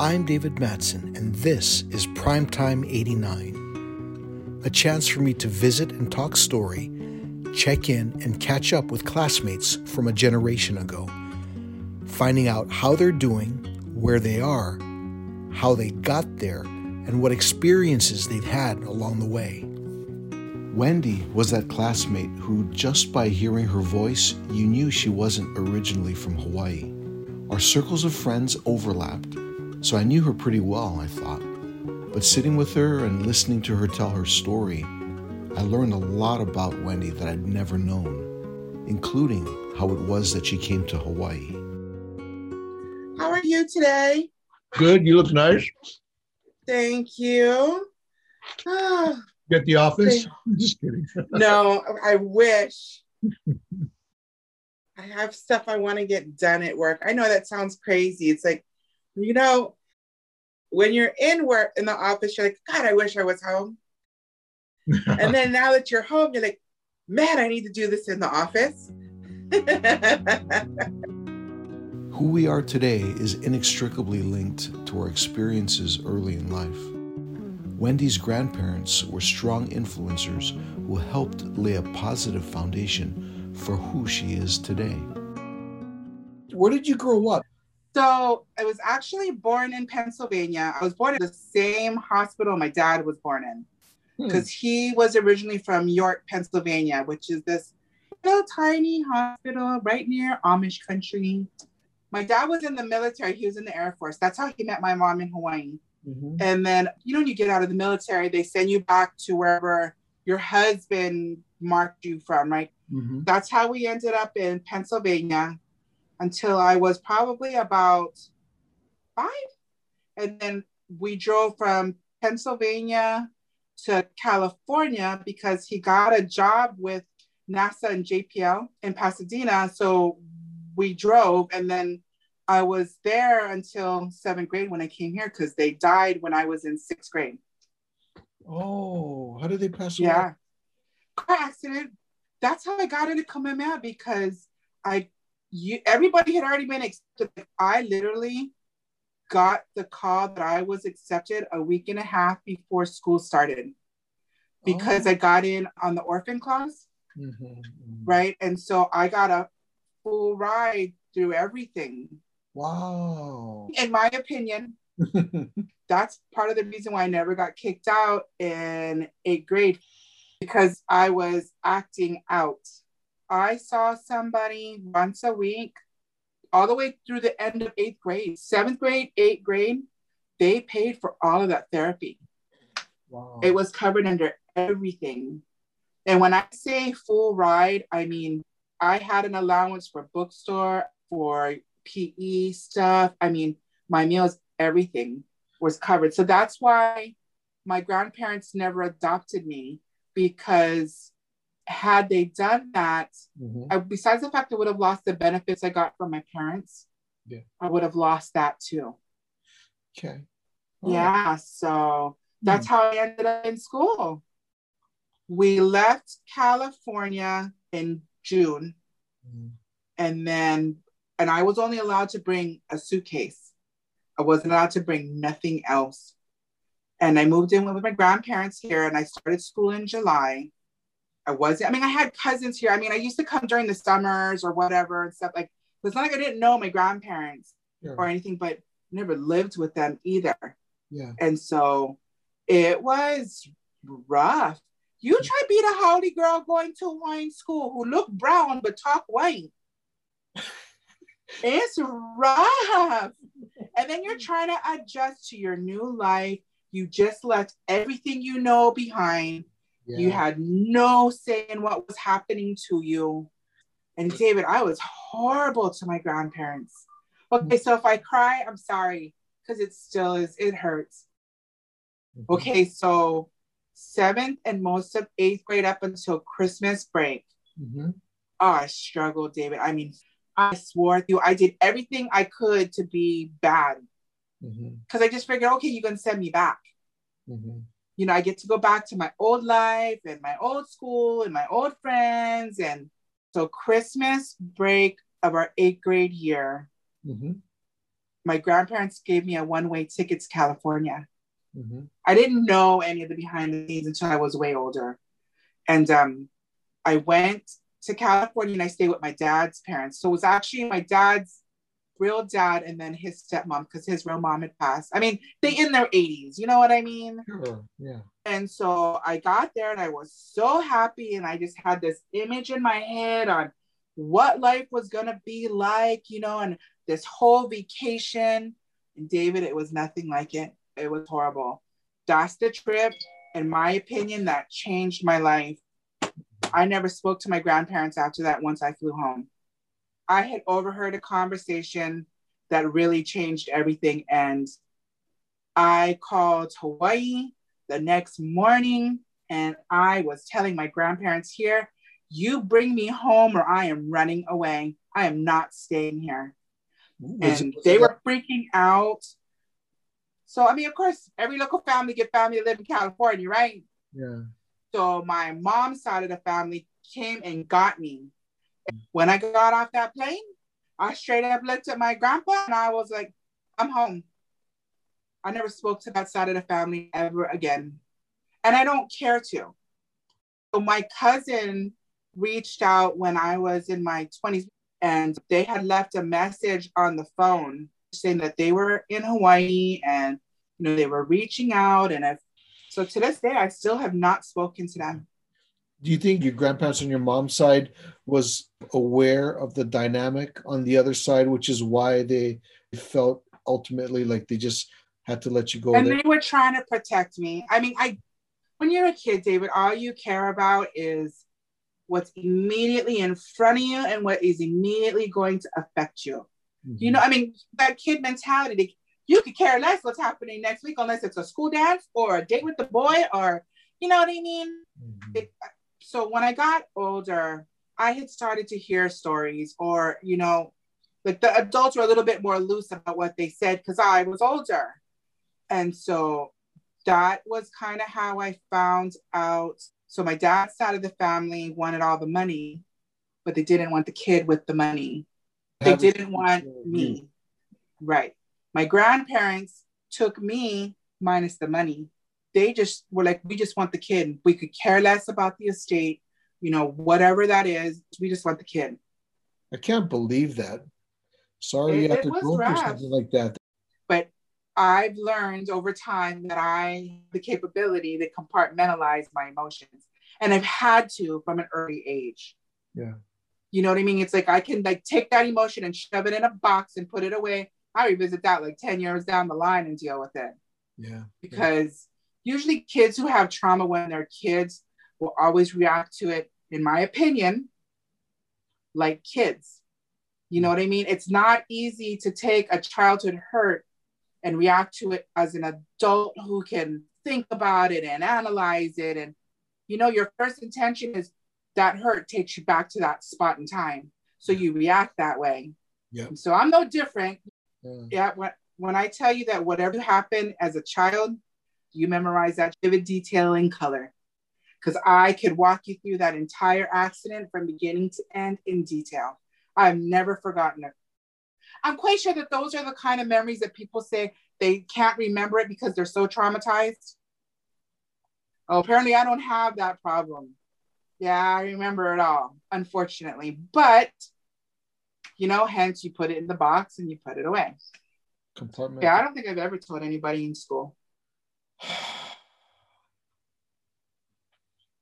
I'm David Matson, and this is Primetime 89. A chance for me to visit and talk story, check in, and catch up with classmates from a generation ago, finding out how they're doing, where they are, how they got there, and what experiences they've had along the way. Wendy was that classmate who, just by hearing her voice, you knew she wasn't originally from Hawaii. Our circles of friends overlapped, so I knew her pretty well, I thought. But sitting with her and listening to her tell her story, I learned a lot about Wendy that I'd never known, including how it was that she came to Hawaii. How are you today? Good. You look nice. Thank you. Ah, Get the office. Thank- Just kidding. no, I wish. I have stuff I want to get done at work. I know that sounds crazy. It's like, you know, when you're in work in the office, you're like, God, I wish I was home. And then now that you're home, you're like, man, I need to do this in the office. Who we are today is inextricably linked to our experiences early in life. Wendy's grandparents were strong influencers who helped lay a positive foundation for who she is today. Where did you grow up? So I was actually born in Pennsylvania. I was born in the same hospital my dad was born in Hmm. because he was originally from York, Pennsylvania, which is this little tiny hospital right near Amish country. My dad was in the military. He was in the Air Force. That's how he met my mom in Hawaii. Mhm. And then, you know, when you get out of the military, they send you back to wherever your husband marked you from, right? Mhm. that's how we ended up in Pennsylvania until I was probably about five. And then we drove from Pennsylvania to California because he got a job with NASA and JPL in Pasadena. So we drove and then I was there until seventh grade when I came here because they died when I was in sixth grade. Oh, how did they pass away? Yeah. Car accident. That's how I got into Kamehameha because I you everybody had already been accepted. I literally got the call that I was accepted a week and a half before school started because Oh. I got in on the orphan clause, Mhm, mhm. right? And so I got a full ride through everything. Wow. In my opinion, that's part of the reason why I never got kicked out in eighth grade because I was acting out. I saw somebody once a week, all the way through the end of eighth grade, seventh grade, eighth grade. They paid for all of that therapy. wow. It was covered under everything. And when I say full ride, I mean, I had an allowance for bookstore, for PE stuff. I mean, my meals, everything was covered. So that's why my grandparents never adopted me because had they done that, Mhm. I, besides the fact I would have lost the benefits I got from my parents, Yeah. I would have lost that too. Okay. All right. Yeah, so that's how I ended up in school. We left California in June, Mhm. and then, and I was only allowed to bring a suitcase. I wasn't allowed to bring nothing else. And I moved in with my grandparents here, and I started school in July. I wasn't, I mean, I had cousins here. I mean, I used to come during the summers or whatever and stuff like. It's not like I didn't know my grandparents Yeah. or anything, but never lived with them either. yeah. And so it was rough. You try beat a haole girl going to Hawaiian school who look brown but talk white. It's rough. And then you're trying to adjust to your new life. You just left everything you know behind. Yeah. You had no say in what was happening to you. And David, I was horrible to my grandparents. Okay, so if I cry, I'm sorry, because it still is, it hurts. Mhm. Okay, so seventh and most of eighth grade up until Christmas break. Mhm. Oh, I struggled, David. I mean, I swore you, I did everything I could to be bad because I just figured, okay, you're going to send me back. You know, I get to go back to my old life and my old school and my old friends. And so Christmas break of our eighth grade year, Mhm. my grandparents gave me a one-way ticket to California. Mm-hmm. I didn't know any of the behind the scenes until I was way older. And um, I went to California and I stayed with my dad's parents. So it was actually my dad's real dad and then his stepmom because his real mom had passed. I mean, they in their 80s, you know what I mean? Sure. Yeah. And so I got there and I was so happy and I just had this image in my head on what life was going to be like, you know, and this whole vacation. And David, it was nothing like it. It was horrible. That's the trip, in my opinion, that changed my life. I never spoke to my grandparents after that once I flew home. I had overheard a conversation that really changed everything. And I called Hawaii the next morning and I was telling my grandparents here, you bring me home or I am running away. I am not staying here. Was and they were freaking out. So, I mean, of course, every local family get family that live in California, right? Yeah. So my mom's side of the family came and got me. When I got off that plane, I straight up looked at my grandpa and I was like, I'm home. I never spoke to that side of the family ever again. And I don't care to. So my cousin reached out when I was in my 20s and they had left a message on the phone saying that they were in Hawaii and you know they were reaching out and if so to this day I still have not spoken to them. Do you think your grandparents on your mom's side was aware of the dynamic on the other side, which is why they felt ultimately like they just had to let you go and there? they were trying to protect me. I mean, I when you're a kid, David, all you care about is what's immediately in front of you and what is immediately going to affect you. You know, I mean, that kid mentality, they- you could care less what's happening next week unless it's a school dance or a date with the boy or, you know what I mean? Mhm. It, so when I got older, I had started to hear stories or, you know, like the adults were a little bit more loose about what they said because I was older. And so that was kind of how I found out. So my dad's side of the family wanted all the money, but they didn't want the kid with the money they didn't want me. Right. My grandparents took me minus the money. They just were like, we just want the kid. We could care less about the estate, you know, whatever that is. We just want the kid. I can't believe that. Sorry, It- you have to go through something like that. But I've learned over time that I the capability to compartmentalize my emotions. And I've had to from an early age. Yeah. You know what I mean? It's like I can like take that emotion and shove it in a box and put it away. I revisit that like 10 years down the line and deal with it. Yeah. because usually kids who have trauma when they're kids will always react to it, in my opinion, like kids. You know what I mean? It's not easy to take a childhood hurt and react to it as an adult who can think about it and analyze it. And, you know, your first intention is that hurt takes you back to that spot in time. So you react that way. Yeah. So I'm no different Yeah. yeah when, when i tell you that whatever happened as a child you memorize that. Vivid detail in color. Because i could walk you through that entire accident from beginning to end in detail. I've never forgotten it. I'm quite sure that those are the kind of memories that people say they can't remember it because they're so traumatized. Oh apparently i don't have that problem. Yeah i remember it all unfortunately. But you know hence you put it in the box and you put it away. Compartment. yeah, I don't think I've ever told anybody in school.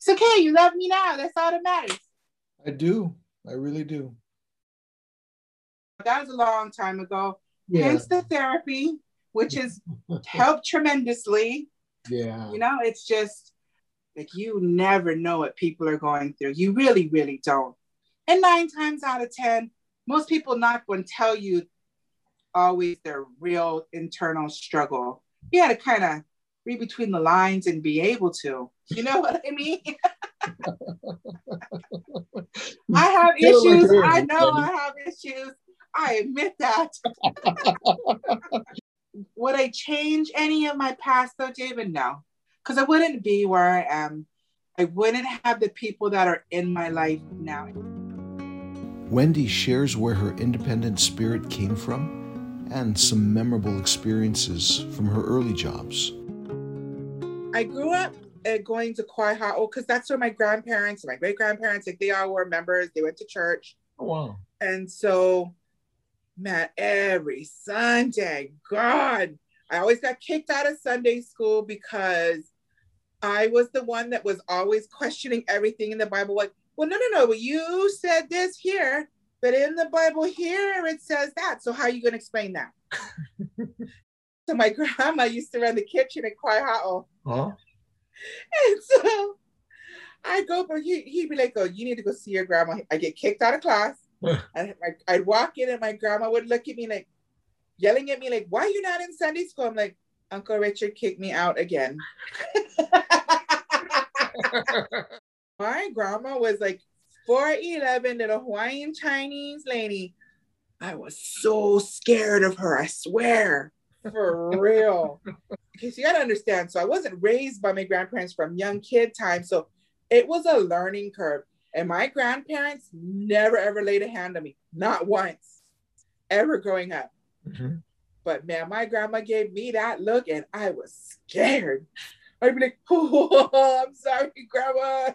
It's okay, you love me now. That's all that matters. I do. I really do. That was a long time ago. Yeah. Hence the therapy, which has helped tremendously. Yeah. You know, it's just like you never know what people are going through. You really, really don't. And nine times out of 10, most people not going to tell you always their real internal struggle. You got to kind of read between the lines and be able to. You know what I mean? I have Feel like issues. I know I have issues. I admit that. Would I change any of my past though, David? No. Because I wouldn't be where I am. I wouldn't have the people that are in my life now. Wendy shares where her independent spirit came from and some memorable experiences from her early jobs. I grew up uh, going to Kwai because that's where my grandparents, and my great grandparents, like they all were members. They went to church. Oh, wow. And so, man, every Sunday, God, I always got kicked out of Sunday school because I was the one that was always questioning everything in the Bible. Like, well, no, no, no, well, you said this here, but in the Bible here it says that. So how are you going to explain that? so my grandma used to run the kitchen at Kawaiaha'o. Huh? And so I go, but he, he'd be like, oh, you need to go see your grandma. I get kicked out of class. and I, I'd walk in and my grandma would look at me like, yelling at me like, why are you not in Sunday school? I'm like, Uncle Richard kicked me out again. my grandma was like 4'11 little Hawaiian Chinese lady. I was so scared of her, I swear. For real. Because you gotta understand, so I wasn't raised by my grandparents from young kid time. So it was a learning curve. And my grandparents never ever laid a hand on me, not once, ever growing up. Mm-hmm. But man, my grandma gave me that look and I was scared. I'd be like, oh, I'm sorry, grandma.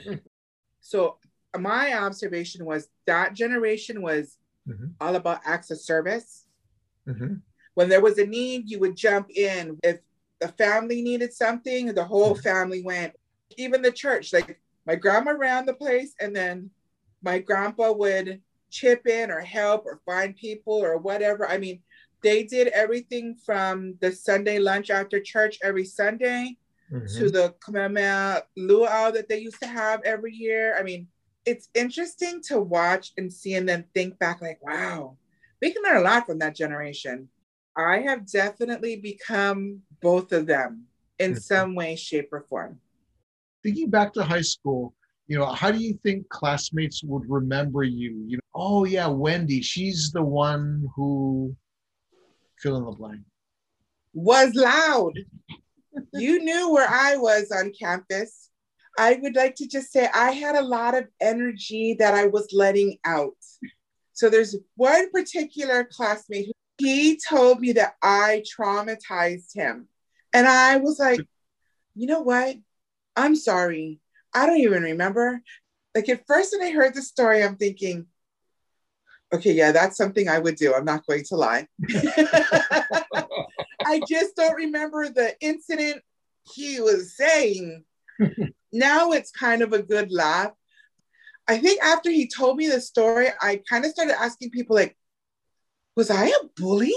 so my observation was that generation was mm-hmm. all about acts of service. Mm-hmm. When there was a need, you would jump in. If the family needed something, the whole mm-hmm. family went. Even the church, like my grandma ran the place, and then my grandpa would chip in or help or find people or whatever. I mean, they did everything from the Sunday lunch after church every Sunday mm-hmm. to the Kamehameha luau that they used to have every year. I mean, it's interesting to watch and see and then think back like, wow, we can learn a lot from that generation. I have definitely become both of them in some way, shape, or form. Thinking back to high school, you know, how do you think classmates would remember you? You know, oh yeah, Wendy, she's the one who fill in the blank. Was loud. you knew where I was on campus. I would like to just say I had a lot of energy that I was letting out. So there's one particular classmate who he told me that I traumatized him. And I was like, you know what? I'm sorry. I don't even remember. Like at first, when I heard the story, I'm thinking, okay, yeah, that's something I would do. I'm not going to lie. I just don't remember the incident he was saying. now it's kind of a good laugh. I think after he told me the story, I kind of started asking people like, was I a bully?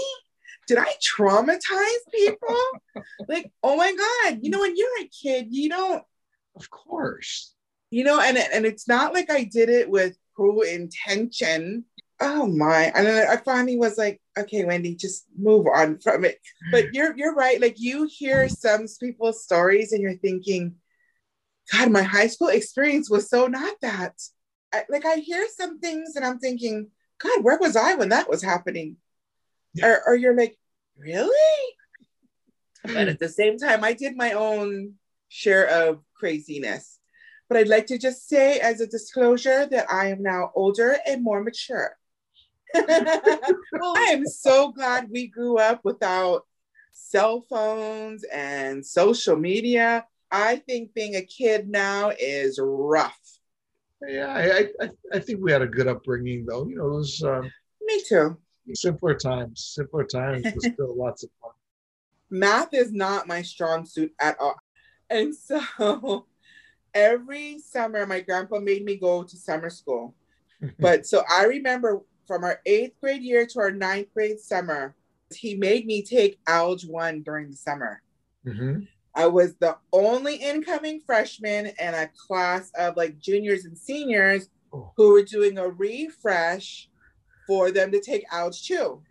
Did I traumatize people? like, oh my God, you know, when you're a kid, you don't. Of course. You know, and, and it's not like I did it with cruel intention. Oh my. And then I finally was like, okay, Wendy, just move on from it. But hmm. you're you're right. Like you hear hmm. some people's stories and you're thinking, God, my high school experience was so not that. I, like I hear some things and I'm thinking, God, where was I when that was happening? Yeah. Or, or you're like, really? But at the same time, I did my own share of craziness. But I'd like to just say, as a disclosure, that I am now older and more mature. I am so glad we grew up without cell phones and social media. I think being a kid now is rough. Yeah, I, I, I think we had a good upbringing, though. You know, it was. Um, Me too. Simpler times, simpler times, but still lots of fun. Math is not my strong suit at all. And so every summer, my grandpa made me go to summer school. but so I remember from our eighth grade year to our ninth grade summer, he made me take Alg 1 during the summer. Mm-hmm. I was the only incoming freshman in a class of like juniors and seniors oh. who were doing a refresh for them to take Alg 2.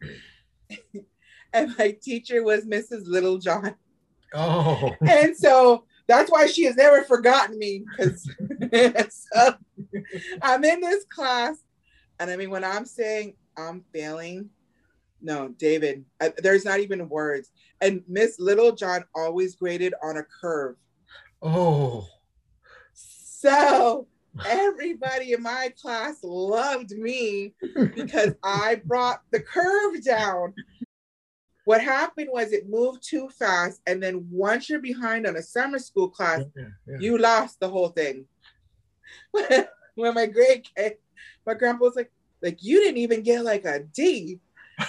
and my teacher was Mrs. Littlejohn. Oh. And so that's why she has never forgotten me because so I'm in this class. And I mean, when I'm saying I'm failing, no, David, I, there's not even words. And Miss Littlejohn always graded on a curve. Oh. So everybody in my class loved me because I brought the curve down. What happened was it moved too fast. And then once you're behind on a summer school class, Yeah, yeah. you lost the whole thing. when my grade came, my grandpa was like, like you didn't even get like a D.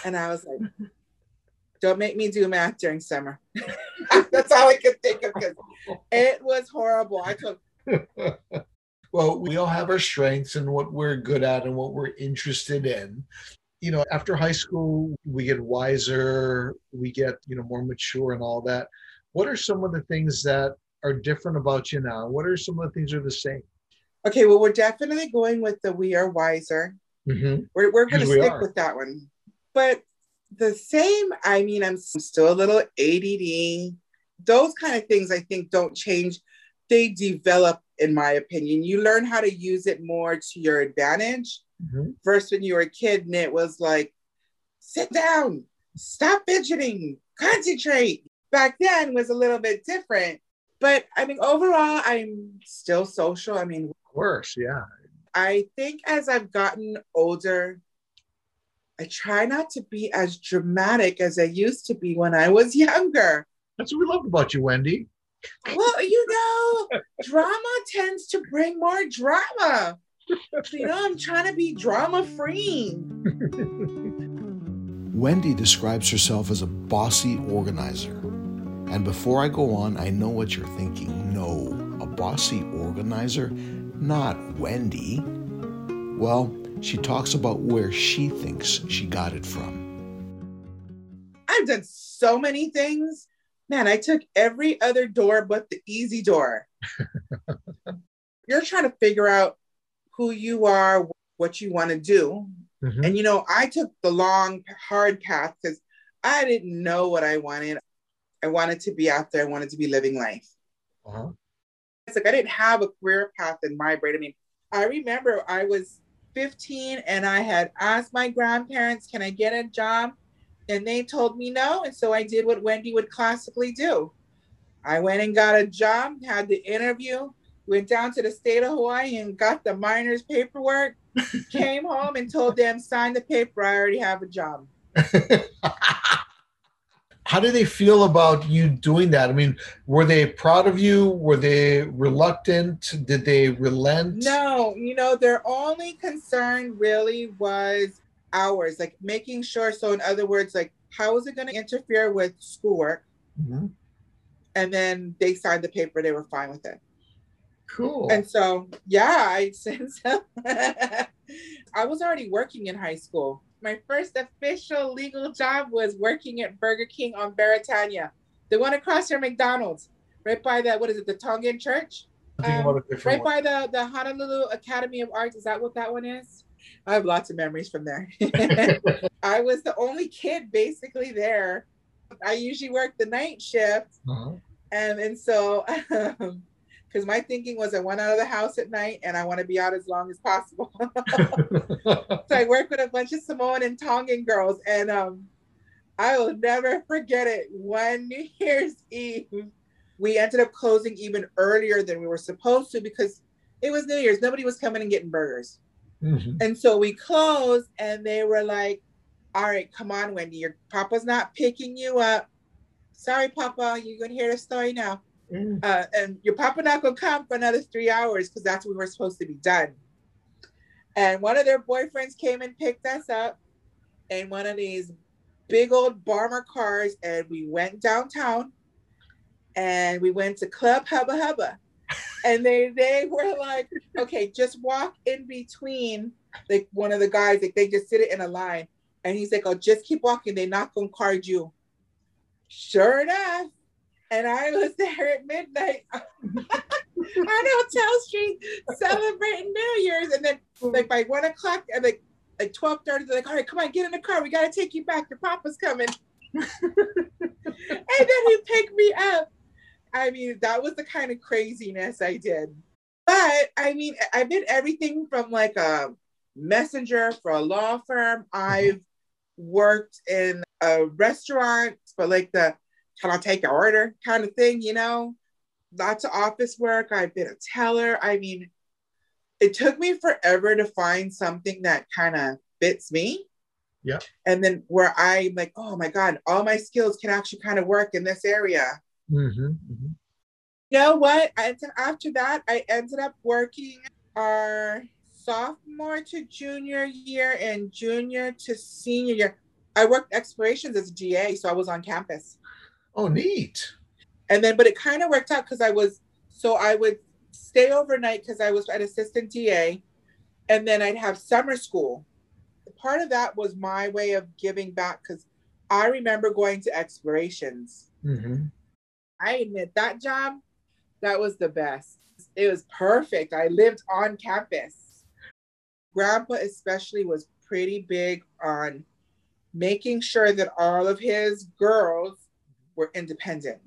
And I was like, don't make me do math during summer. That's all I could think of because it was horrible. I took well, we all have our strengths and what we're good at and what we're interested in. You know, after high school, we get wiser, we get, you know, more mature and all that. What are some of the things that are different about you now? What are some of the things that are the same? okay. Well, we're definitely going with the we are wiser. Mm-hmm. We're, we're going to stick are. with that one. But the same, I mean, I'm still a little ADD. Those kind of things I think don't change. They develop, in my opinion. You learn how to use it more to your advantage. Mm-hmm. First, when you were a kid, and it was like, sit down, stop fidgeting, concentrate. Back then was a little bit different. But I mean, overall, I'm still social. I mean, Of course, yeah. I think as I've gotten older, I try not to be as dramatic as I used to be when I was younger. That's what we love about you, Wendy. Well, you know, drama tends to bring more drama. You know, I'm trying to be drama free. Wendy describes herself as a bossy organizer. And before I go on, I know what you're thinking. No, a bossy organizer? Not Wendy. Well, she talks about where she thinks she got it from. I've done so many things. Man, I took every other door but the easy door. You're trying to figure out who you are, what you want to do. Mhm. And you know, I took the long, hard path because I didn't know what I wanted. I wanted to be out there, I wanted to be living life. Uh-huh. It's like I didn't have a career path in my brain. I mean, I remember I was 15 and I had asked my grandparents, Can I get a job? And they told me no. And so I did what Wendy would classically do. I went and got a job, had the interview, went down to the state of Hawaii and got the miner's paperwork, came home and told them, sign the paper, I already have a job. How do they feel about you doing that? I mean, were they proud of you? Were they reluctant? Did they relent? No, you know, their only concern really was hours, like making sure. So, in other words, like, how is it going to interfere with schoolwork? Mhm. And then they signed the paper, they were fine with it. Cool. And so, yeah, I since I was already working in high school. My first official legal job was working at Burger King on Beretania, the one across from McDonald's, right by the what is it, the Tongan Church? Um, about a different right one. by the the Honolulu Academy of Arts. Is that what that one is? I have lots of memories from there. I was the only kid basically there. I usually worked the night shift, Uh-huh. and and so because my thinking was I went out of the house at night and I want to be out as long as possible. so I worked with a bunch of Samoan and Tongan girls, and um, I will never forget it. One New Year's Eve, we ended up closing even earlier than we were supposed to because it was New Year's. Nobody was coming and getting burgers. Mhm. And so we closed, and they were like, "All right, come on, Wendy, your papa's not picking you up. Sorry, Papa, you're gonna hear the story now. Mm. Uh, and your papa not gonna come for another three hours because that's when we were supposed to be done." And one of their boyfriends came and picked us up in one of these big old bomber cars, and we went downtown, and we went to Club Hubba Hubba and they they were like, okay, just walk in between like one of the guys, like they just sit it in a line. And he's like, oh, just keep walking, they're not gonna card you. Sure enough. And I was there at midnight on Hotel Street celebrating New Year's. And then like by one o'clock and like like 12 30, they're like, all right, come on, get in the car. We gotta take you back. Your papa's coming. and then he picked me up. I mean, that was the kind of craziness I did. But I mean, I did everything from like a messenger for a law firm. Mm-hmm. I've worked in a restaurant for like the can I take your order kind of thing, you know? Lots of office work. I've been a teller. I mean, it took me forever to find something that kind of fits me. Yeah. And then where I'm like, oh my God, all my skills can actually kind of work in this area. Mm-hmm, mm-hmm. You know what? And after that, I ended up working our sophomore to junior year and junior to senior year. I worked explorations as a GA, so I was on campus. Oh, neat. And then, but it kind of worked out because I was, so I would stay overnight because I was an assistant DA, and then I'd have summer school. Part of that was my way of giving back because I remember going to explorations. Mm-hmm. I admit that job, that was the best. It was perfect. I lived on campus. Grandpa, especially, was pretty big on making sure that all of his girls were independent.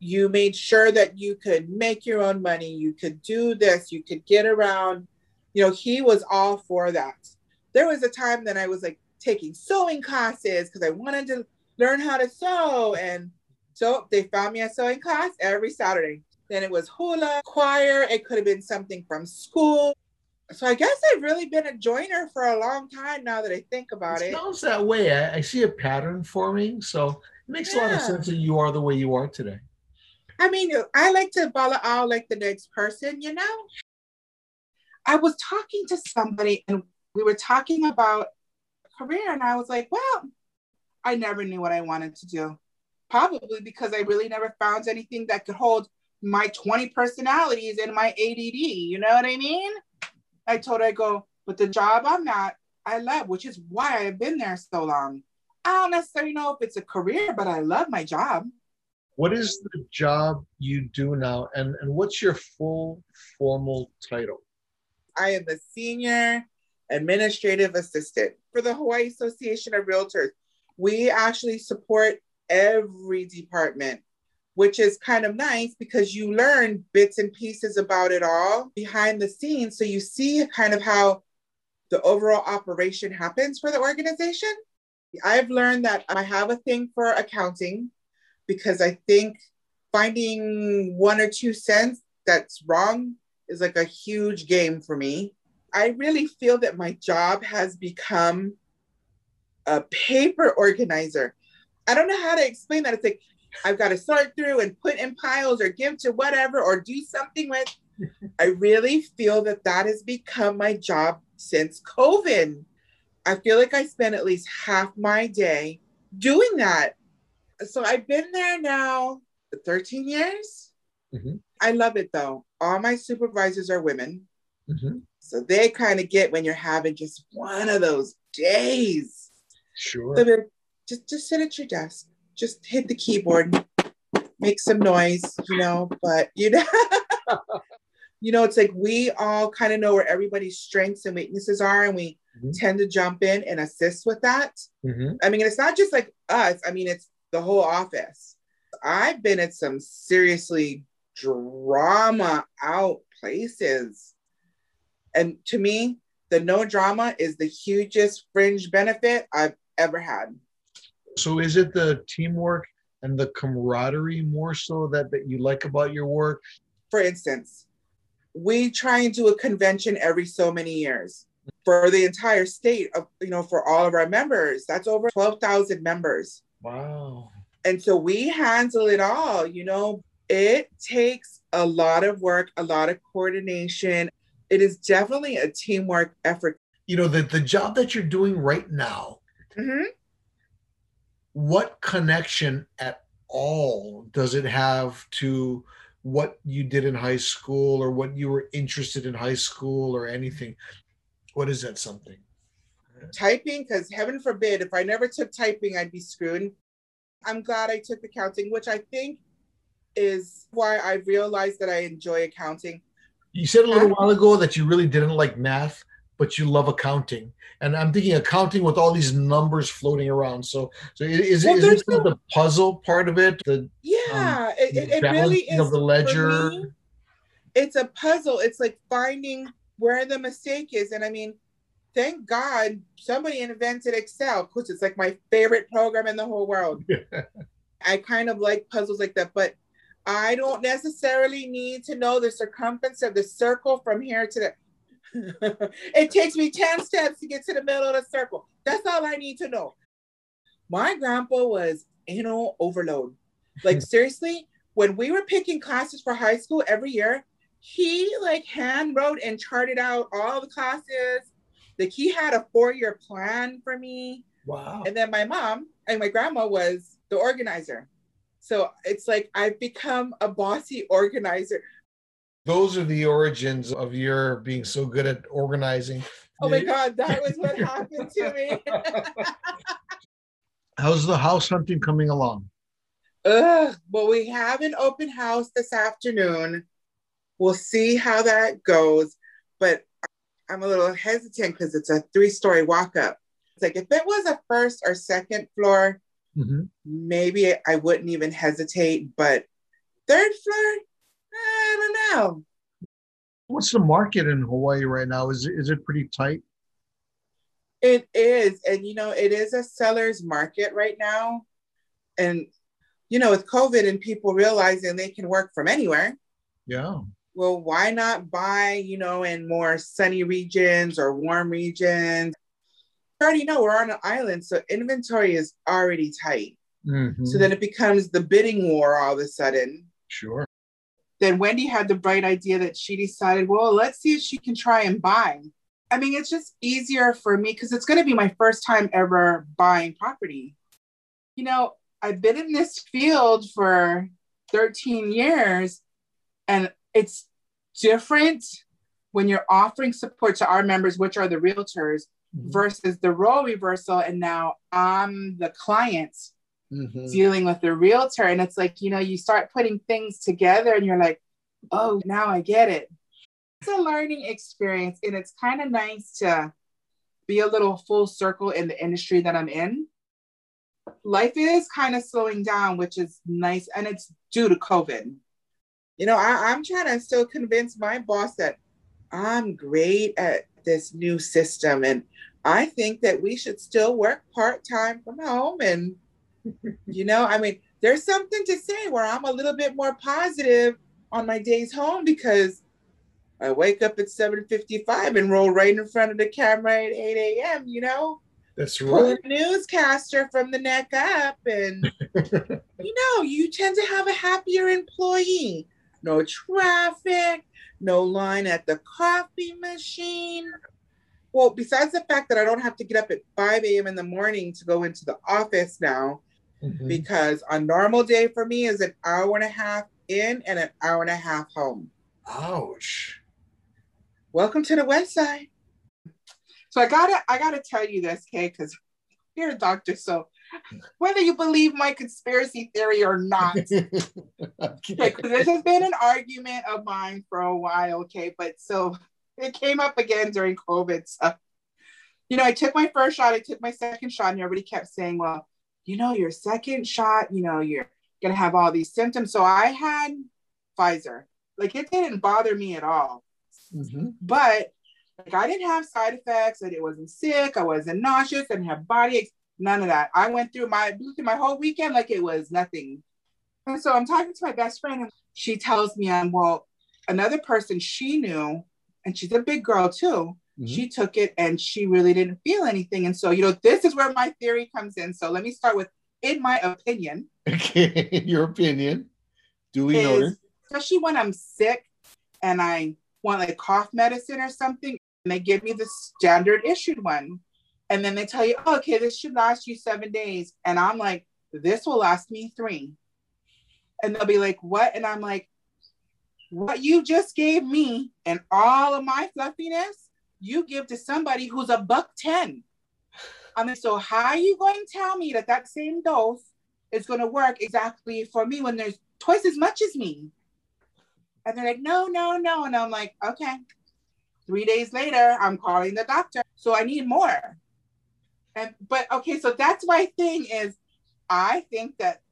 You made sure that you could make your own money, you could do this, you could get around. You know, he was all for that. There was a time that I was like taking sewing classes because I wanted to learn how to sew. And so they found me a sewing class every Saturday. Then it was hula, choir, it could have been something from school. So I guess I've really been a joiner for a long time now that I think about it. It sounds that way. I, I see a pattern forming. So makes a lot of sense that you are the way you are today. I mean, I like to ball all like the next person, you know? I was talking to somebody and we were talking about career, and I was like, well, I never knew what I wanted to do. Probably because I really never found anything that could hold my 20 personalities and my ADD. You know what I mean? I told her, I go, but the job I'm at, I love, which is why I've been there so long. I don't necessarily know if it's a career, but I love my job. What is the job you do now, and, and what's your full formal title? I am the senior administrative assistant for the Hawaii Association of Realtors. We actually support every department, which is kind of nice because you learn bits and pieces about it all behind the scenes. So you see kind of how the overall operation happens for the organization. I've learned that I have a thing for accounting because I think finding one or two cents that's wrong is like a huge game for me. I really feel that my job has become a paper organizer. I don't know how to explain that. It's like I've got to sort through and put in piles or give to whatever or do something with. I really feel that that has become my job since COVID. I feel like I spend at least half my day doing that. So I've been there now 13 years. Mhm. I love it though. All my supervisors are women. Mm-hmm. So they kind of get when you're having just one of those days. Sure. So just just sit at your desk, just hit the keyboard, make some noise, you know. But you know, you know, it's like we all kind of know where everybody's strengths and weaknesses are, and we Mhm. tend to jump in and assist with that. Mm-hmm. I mean, it's not just like us. I mean, it's the whole office. I've been at some seriously drama out places. And to me, the no drama is the hugest fringe benefit I've ever had. So is it the teamwork and the camaraderie more so that, that you like about your work? For instance, we try and do a convention every so many years for the entire state of, you know, for all of our members. That's over 12,000 members. Wow. and so we handle it all you know it takes a lot of work a lot of coordination it is definitely a teamwork effort You know, the, the job that you're doing right now, Mhm. what connection at all does it have to what you did in high school or what you were interested in high school or anything? What is that something? Uh, typing because heaven forbid if i never took typing i'd be screwed i'm glad i took accounting which i think is why i realized that i enjoy accounting You said a little while ago that you really didn't like math, but you love accounting. And I'm thinking accounting with all these numbers floating around. So, so is, Well, is it of the puzzle part of it? The um, yeah it, it, it really is of the for ledger? me, it's a puzzle it's like finding where the mistake is and i mean thank god somebody invented excel because it's like my favorite program in the whole world i kind of like puzzles like that but i don't necessarily need to know the circumference of the circle from here to there it takes me 10 steps to get to the middle of the circle. That's all I need to know. My grandpa was anal overload. Like seriously, when we were picking classes for high school every year, he like hand wrote and charted out all the classes. Like he had a four-year plan for me. Wow. And then my mom and my grandma was the organizer. So it's like I've become a bossy organizer. Those are the origins of your being so good at organizing. Oh my God, that was what happened to me. How's the house hunting coming along? Ugh, well, we have an open house this afternoon. We'll see how that goes. But I'm a little hesitant because it's a three story walk up. It's like if it was a first or second floor, mm-hmm. maybe I wouldn't even hesitate. But third floor, I don't know. What's the market in Hawaii right now? Is is it pretty tight? It is. And, you know, it is a seller's market right now. And, you know, with COVID and people realizing they can work from anywhere. Yeah. Well, why not buy, you know, in more sunny regions or warm regions? You already know we're on an island, so inventory is already tight. Mm-hmm. So then it becomes the bidding war all of a sudden. Sure. Then Wendy had the bright idea that she decided, well, let's see if she can try and buy. I mean, it's just easier for me because it's going to be my first time ever buying property. You know, I've been in this field for 13 years and it's different when you're offering support to our members, which are the realtors, mm-hmm. versus the role reversal. And now I'm the client mm-hmm. dealing with the realtor. And it's like, you know, you start putting things together and you're like, oh, now I get it. It's a learning experience. And it's kind of nice to be a little full circle in the industry that I'm in. Life is kind of slowing down, which is nice. And it's due to COVID. You know, I, I'm trying to still convince my boss that I'm great at this new system. And I think that we should still work part time from home and you know, I mean, there's something to say where I'm a little bit more positive on my days home because I wake up at 7:55 and roll right in front of the camera at 8 a.m. You know, that's right. newscaster from the neck up, and you know, you tend to have a happier employee. No traffic, no line at the coffee machine. Well, besides the fact that I don't have to get up at 5 a.m. in the morning to go into the office now, mm-hmm. because a normal day for me is an hour and a half in and an hour and a half home. Ouch. Welcome to the West Side. So I gotta I gotta tell you this, Kay, because you're a doctor. So whether you believe my conspiracy theory or not, okay, this has been an argument of mine for a while, okay. But so it came up again during COVID. So you know, I took my first shot, I took my second shot, and everybody kept saying, Well, you know, your second shot, you know, you're going to have all these symptoms. So I had Pfizer. Like it didn't bother me at all. Mm-hmm. But like I didn't have side effects. and it wasn't sick. I wasn't nauseous. I didn't have body aches. None of that. I went through my through my whole weekend like it was nothing. And so I'm talking to my best friend, and she tells me, "I'm um, well." Another person she knew, and she's a big girl too. Mm-hmm. She took it and she really didn't feel anything. And so, you know, this is where my theory comes in. So let me start with, in my opinion. Okay, In your opinion. Duly know? Especially when I'm sick and I want like cough medicine or something, and they give me the standard issued one. And then they tell you, oh, okay, this should last you seven days. And I'm like, this will last me three. And they'll be like, what? And I'm like, what you just gave me and all of my fluffiness you give to somebody who's a buck 10. I mean, so how are you going to tell me that that same dose is going to work exactly for me when there's twice as much as me? And they're like, no, no, no. And I'm like, okay. Three days later, I'm calling the doctor. So I need more. And but okay, so that's my thing is I think that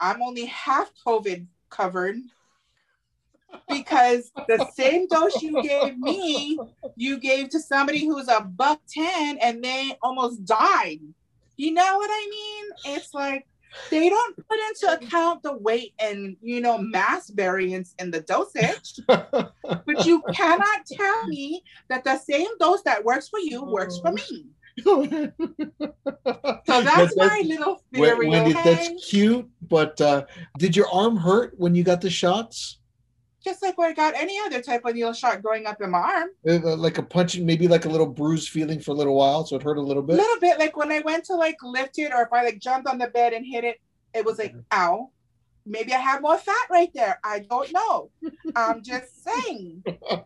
I'm only half COVID covered because the same dose you gave me, you gave to somebody who's a buck 10 and they almost died. You know what I mean? It's like, they don't put into account the weight and you know mass variance in the dosage. but you cannot tell me that the same dose that works for you works for me. So that's, my little theory. Wendy, okay? that's cute, but uh, did your arm hurt when you got the shots? Just like where I got any other type of needle shot growing up in my arm. Uh, like a punching, maybe like a little bruise feeling for a little while, so it hurt a little bit. A little bit, like when I went to like lift it, or if I like jumped on the bed and hit it, it was like, ow. Maybe I have more fat right there. I don't know. I'm just saying.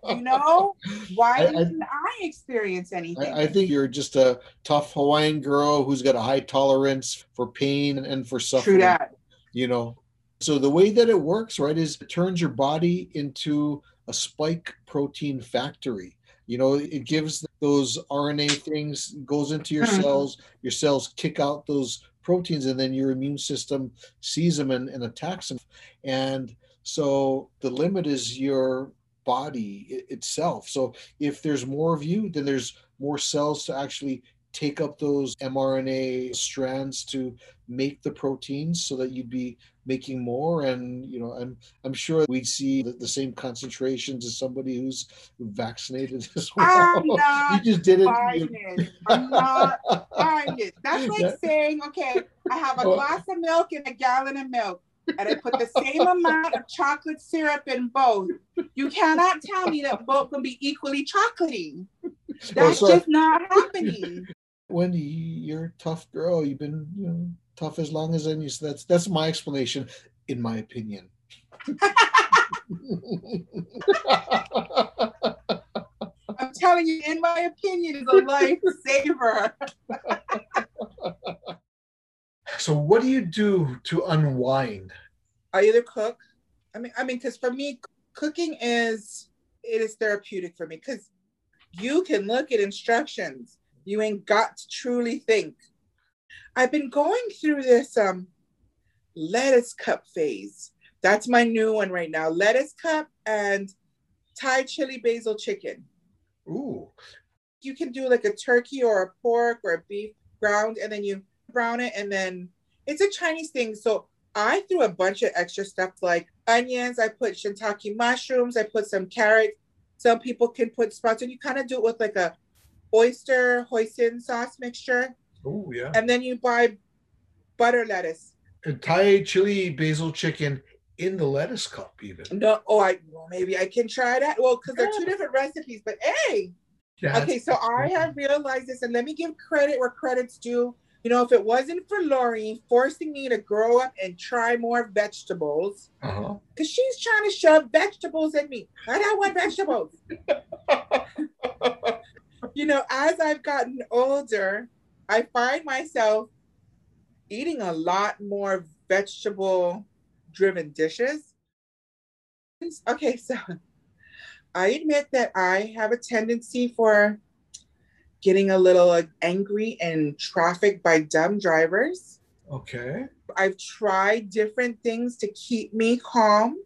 You know, why I, didn't I, I experience anything? I, I, think you're just a tough Hawaiian girl who's got a high tolerance for pain and for suffering. True that. You know, so the way that it works, right, is it turns your body into a spike protein factory. You know, it gives those RNA things, goes into your mm-hmm. cells, your cells kick out those proteins, and then your immune system sees them and, and attacks them. And so the limit is your body itself. So if there's more of you, then there's more cells to actually take up those mRNA strands to make the proteins so that you'd be making more and you know i'm i'm sure we'd see the, the same concentrations as somebody who's vaccinated as well I'm not you just did it, it. i'm not buying it that's like that, saying okay i have a oh. glass of milk and a gallon of milk and I put the same amount of chocolate syrup in both. You cannot tell me that both can be equally chocolatey. Oh, that's oh, just not happening. Wendy, you're a tough girl. You've been, you know, tough as long as any. So that's that's my explanation, in my opinion. I'm telling you, in my opinion, is a lifesaver. so, what do you do to unwind? I either cook. I mean, I mean, because for me, cooking is it is therapeutic for me because you can look at instructions you ain't got to truly think. I've been going through this um, lettuce cup phase. That's my new one right now. Lettuce cup and Thai chili basil chicken. Ooh. You can do like a turkey or a pork or a beef ground and then you brown it and then it's a Chinese thing. So I threw a bunch of extra stuff like onions. I put shiitake mushrooms. I put some carrots. Some people can put sprouts and you kind of do it with like a oyster hoisin sauce mixture. Oh yeah. And then you buy butter lettuce. And Thai chili basil chicken in the lettuce cup, even. No, oh, I well, maybe I can try that. Well, because they're two different recipes, but hey. That's okay, so I have realized this, and let me give credit where credit's due. You know, if it wasn't for Lori forcing me to grow up and try more vegetables, because uh-huh. she's trying to shove vegetables at me. I don't want vegetables. you know, as I've gotten older, I find myself eating a lot more vegetable driven dishes. Okay, so I admit that I have a tendency for getting a little angry and traffic by dumb drivers. Okay. I've tried different things to keep me calm,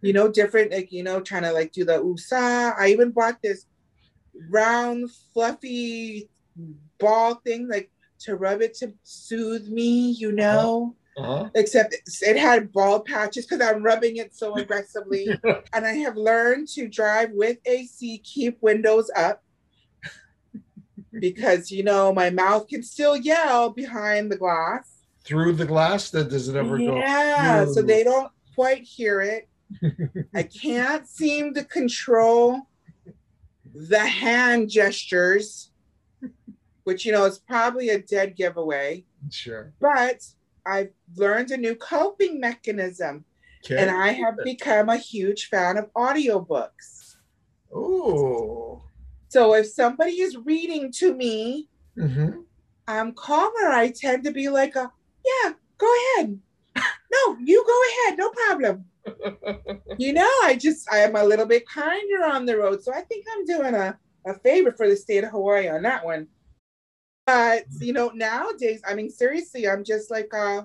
you know, different, like, you know, trying to like do the USA. I even bought this round, fluffy ball thing, like to rub it to soothe me, you know. Uh-huh. Except it had ball patches because I'm rubbing it so aggressively. and I have learned to drive with AC, keep windows up because you know my mouth can still yell behind the glass. Through the glass, that does it ever yeah, go? Yeah, so they don't quite hear it. I can't seem to control the hand gestures, which you know is probably a dead giveaway. Sure. But I've learned a new coping mechanism. Okay. And I have become a huge fan of audiobooks. Oh. So if somebody is reading to me, mm-hmm. I'm calmer. I tend to be like a, yeah, go ahead. No, you go ahead, no problem you know, I just I am a little bit kinder on the road. So I think I'm doing a, a favor for the state of Hawaii on that one. But you know, nowadays, I mean, seriously, I'm just like uh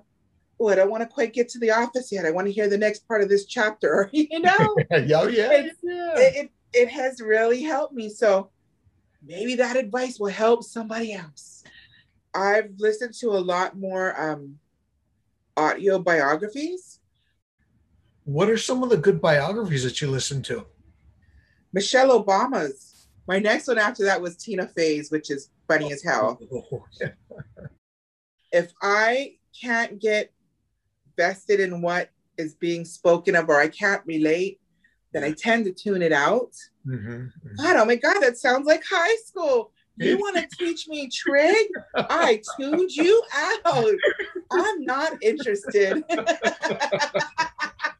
oh, I don't want to quite get to the office yet. I want to hear the next part of this chapter, you know? oh, yeah. It, it, it, it has really helped me. So maybe that advice will help somebody else. I've listened to a lot more um audio biographies. What are some of the good biographies that you listen to? Michelle Obama's. My next one after that was Tina Fey's, which is funny as hell. if I can't get vested in what is being spoken of or I can't relate, then I tend to tune it out. Mm-hmm, mm-hmm. God, oh my God, that sounds like high school. You want to teach me trig? I tuned you out. I'm not interested.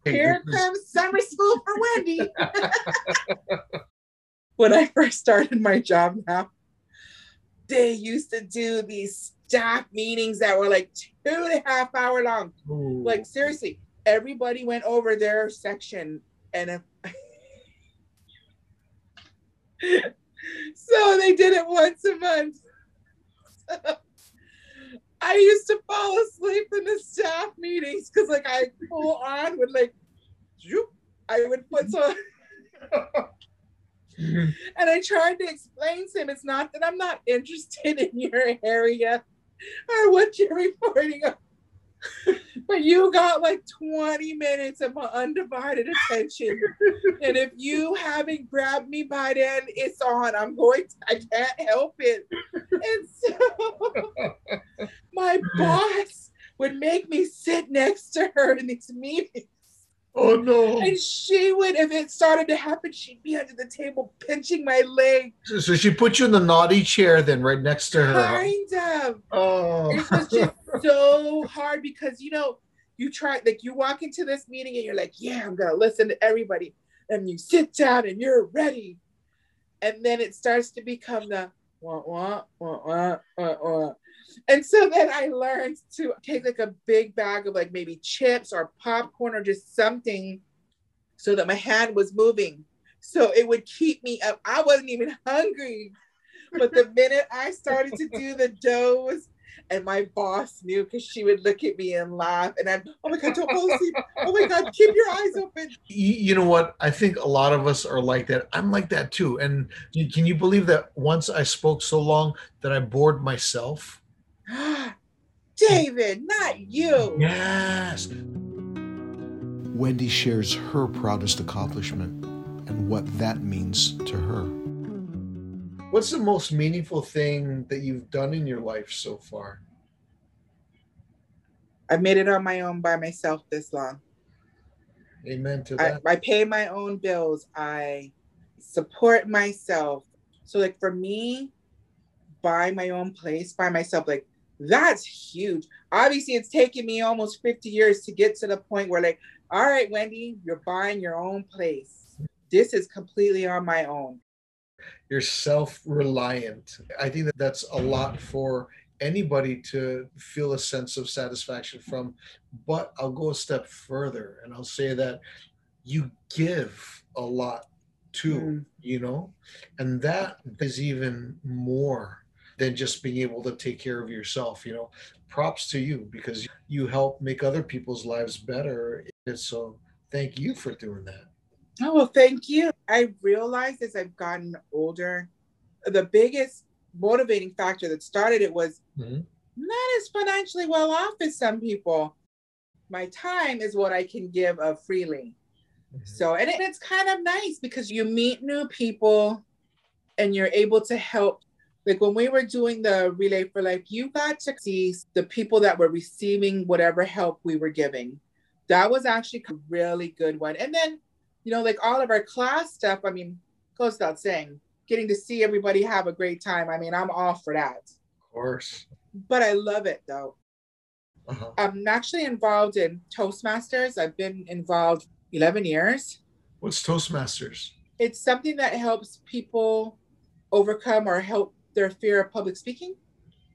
Here comes summer school for Wendy. when I first started my job now, they used to do these staff meetings that were like two and a half hour long. Ooh. Like seriously, everybody went over their section and so they did it once a month. I used to fall asleep in the staff meetings because like I pull on with like I would put so and I tried to explain to him it's not that I'm not interested in your area. Or what you're reporting on but you got like 20 minutes of my undivided attention. and if you haven't grabbed me by then, it's on. I'm going to, I can't help it. And so my boss would make me sit next to her in these meetings. Oh no. And she would, if it started to happen, she'd be under the table pinching my leg. So, so she put you in the naughty chair then right next to her. Kind of. Oh. It was just so hard because you know, you try like you walk into this meeting and you're like, yeah, I'm gonna listen to everybody. And you sit down and you're ready. And then it starts to become the wah, wah, wah, wah, wah, wah. And so then I learned to take like a big bag of like maybe chips or popcorn or just something so that my hand was moving. So it would keep me up. I wasn't even hungry. But the minute I started to do the doze, and my boss knew because she would look at me and laugh, and I'd, oh my God, don't fall asleep. Oh my God, keep your eyes open. You, you know what? I think a lot of us are like that. I'm like that too. And can you believe that once I spoke so long that I bored myself? David, not you. Yes. Wendy shares her proudest accomplishment and what that means to her. What's the most meaningful thing that you've done in your life so far? I made it on my own by myself this long. Amen to that. I, I pay my own bills. I support myself. So, like for me, buy my own place by myself, like that's huge. Obviously, it's taken me almost 50 years to get to the point where, like, all right, Wendy, you're buying your own place. This is completely on my own. You're self reliant. I think that that's a lot for anybody to feel a sense of satisfaction from. But I'll go a step further and I'll say that you give a lot too, mm. you know, and that is even more than just being able to take care of yourself you know? Props to you because you help make other people's lives better and so thank you for doing that. Oh well thank you. I realized as i've gotten older the biggest motivating factor that started it was mm-hmm. not as financially well off as some people. My time is what i can give of freely. Mm-hmm. so and it, it's kind of nice because you meet new people and you're able to help like when we were doing the relay for life you got to see the people that were receiving whatever help we were giving. That was actually a really good one. And then you know like all of our class stuff i mean goes without saying getting to see everybody have a great time i mean i'm all for that. Of course. But i love it though. Uh-huh. i'm actually involved in toastmasters. I've been involved 11 years. What's toastmasters? It's something that helps people overcome or help their fear of public speaking.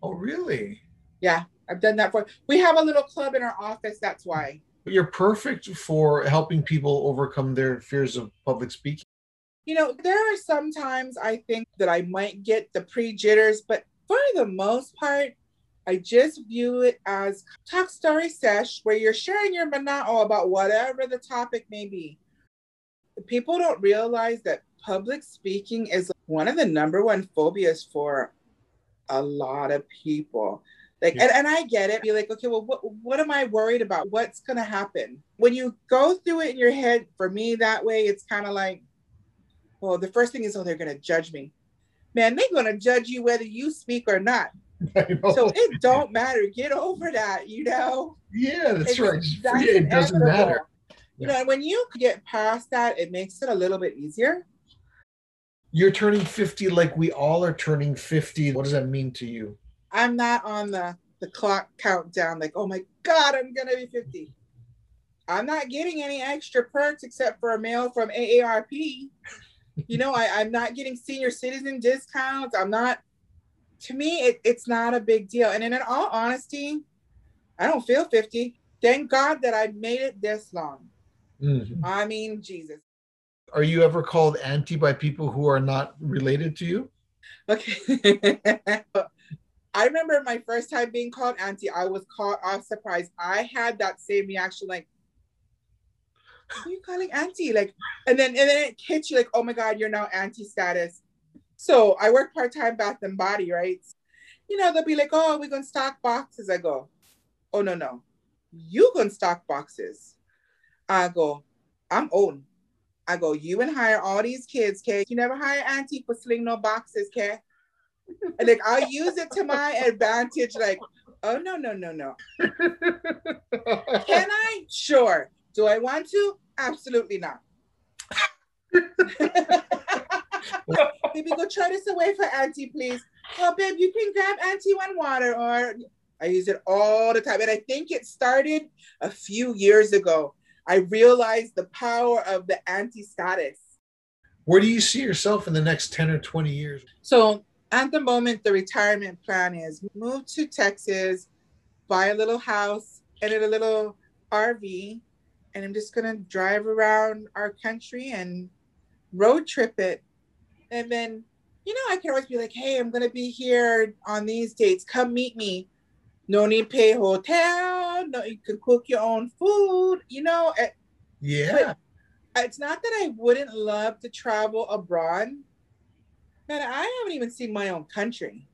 Oh, really? Yeah, I've done that for. We have a little club in our office. That's why. But you're perfect for helping people overcome their fears of public speaking. You know, there are some times I think that I might get the pre jitters, but for the most part, I just view it as talk story sesh where you're sharing your mana'o about whatever the topic may be. People don't realize that public speaking is one of the number one phobias for a lot of people. Like, and, and I get it. Be like, okay, well, what what am I worried about? What's gonna happen? When you go through it in your head, for me that way, it's kind of like, well, the first thing is, oh, they're gonna judge me. Man, they're gonna judge you whether you speak or not. So it don't matter. Get over that, you know. Yeah, that's it's, right. That's it doesn't matter. You know, when you get past that, it makes it a little bit easier. You're turning 50 like we all are turning 50. What does that mean to you? I'm not on the the clock countdown like, oh my God, I'm gonna be 50. I'm not getting any extra perks except for a mail from AARP. you know, I, I'm not getting senior citizen discounts. I'm not to me it, it's not a big deal. And in all honesty, I don't feel 50. Thank God that I made it this long. Mm-hmm. I mean, Jesus. Are you ever called auntie by people who are not related to you? Okay. I remember my first time being called auntie, I was caught off surprise. I had that same reaction, like, who are you calling auntie? Like, and then and then it hits you like, oh my God, you're now auntie status. So I work part-time bath and body, right? You know, they'll be like, oh, we're gonna stock boxes. I go, oh no, no. You gonna stock boxes. I go, I'm old. I go, you and hire all these kids, okay? You never hire auntie for sling no boxes, okay? and like I'll use it to my advantage. Like, oh no, no, no, no. Can I? Sure. Do I want to? Absolutely not. Maybe go try this away for Auntie, please. Oh, babe, you can grab Auntie one water, or I use it all the time. And I think it started a few years ago. I realized the power of the auntie status. Where do you see yourself in the next 10 or 20 years? So at the moment, the retirement plan is move to Texas, buy a little house and a little RV, and I'm just gonna drive around our country and road trip it. And then, you know, I can always be like, hey, I'm gonna be here on these dates. Come meet me. No need pay hotel. No, you can cook your own food. You know. Yeah. It's not that I wouldn't love to travel abroad but I haven't even seen my own country.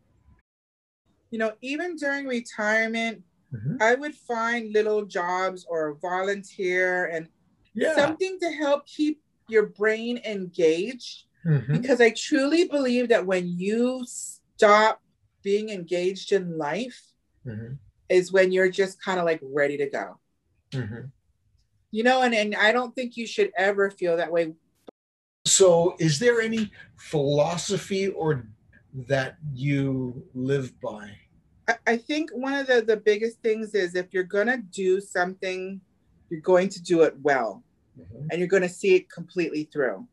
You know, even during retirement, mm-hmm. I would find little jobs or volunteer and yeah. something to help keep your brain engaged. Mm-hmm. Because I truly believe that when you stop being engaged in life, mm-hmm. Is when you're just kind of like ready to go. Mm-hmm. You know, and, and I don't think you should ever feel that way so, is there any philosophy or that you live by? I think one of the, the biggest things is if you're going to do something, you're going to do it well mm-hmm. and you're going to see it completely through.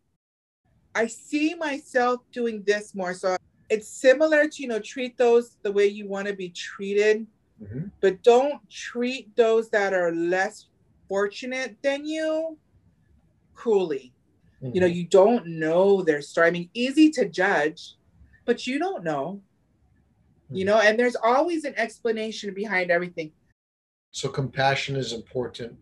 I see myself doing this more. So it's similar to, you know, treat those the way you want to be treated, mm-hmm. but don't treat those that are less fortunate than you cruelly. Mm-hmm. You know, mm-hmm. you don't know their story. I mean, easy to judge, but you don't know. Mm-hmm. You know, and there's always an explanation behind everything. So compassion is important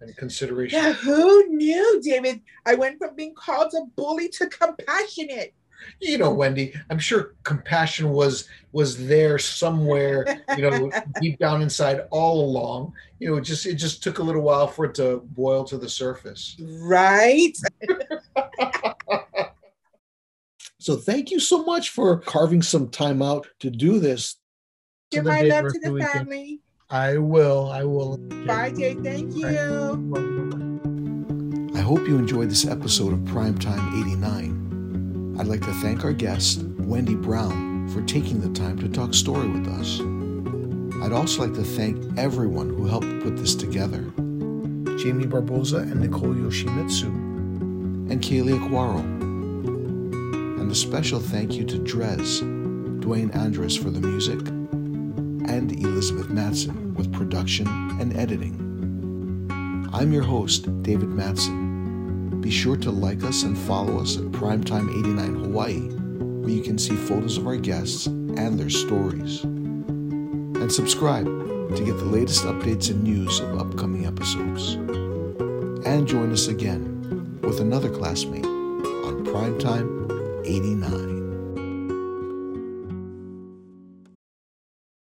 and consideration. Yeah, who knew, David? I went from being called a bully to compassionate you know wendy i'm sure compassion was was there somewhere you know deep down inside all along. You know it just it just took a little while for it to boil to the surface. Right? So thank you so much for carving some time out to do this. Give my love to the family. I will i will. Bye jay. Thank you. i hope you enjoyed this episode of primetime 89 I'd like to thank our guest, Wendy Brown, for taking the time to talk story with us. I'd also like to thank everyone who helped put this together Jamie Barboza and Nicole Yoshimitsu, and Kaylee Aquaro. And a special thank you to Drez, Dwayne Andres for the music, and Elizabeth Matson with production and editing. I'm your host, David Matson. Be sure to like us and follow us at Primetime89 Hawaii, where you can see photos of our guests and their stories. And subscribe to get the latest updates and news of upcoming episodes. And join us again with another classmate on Primetime 89.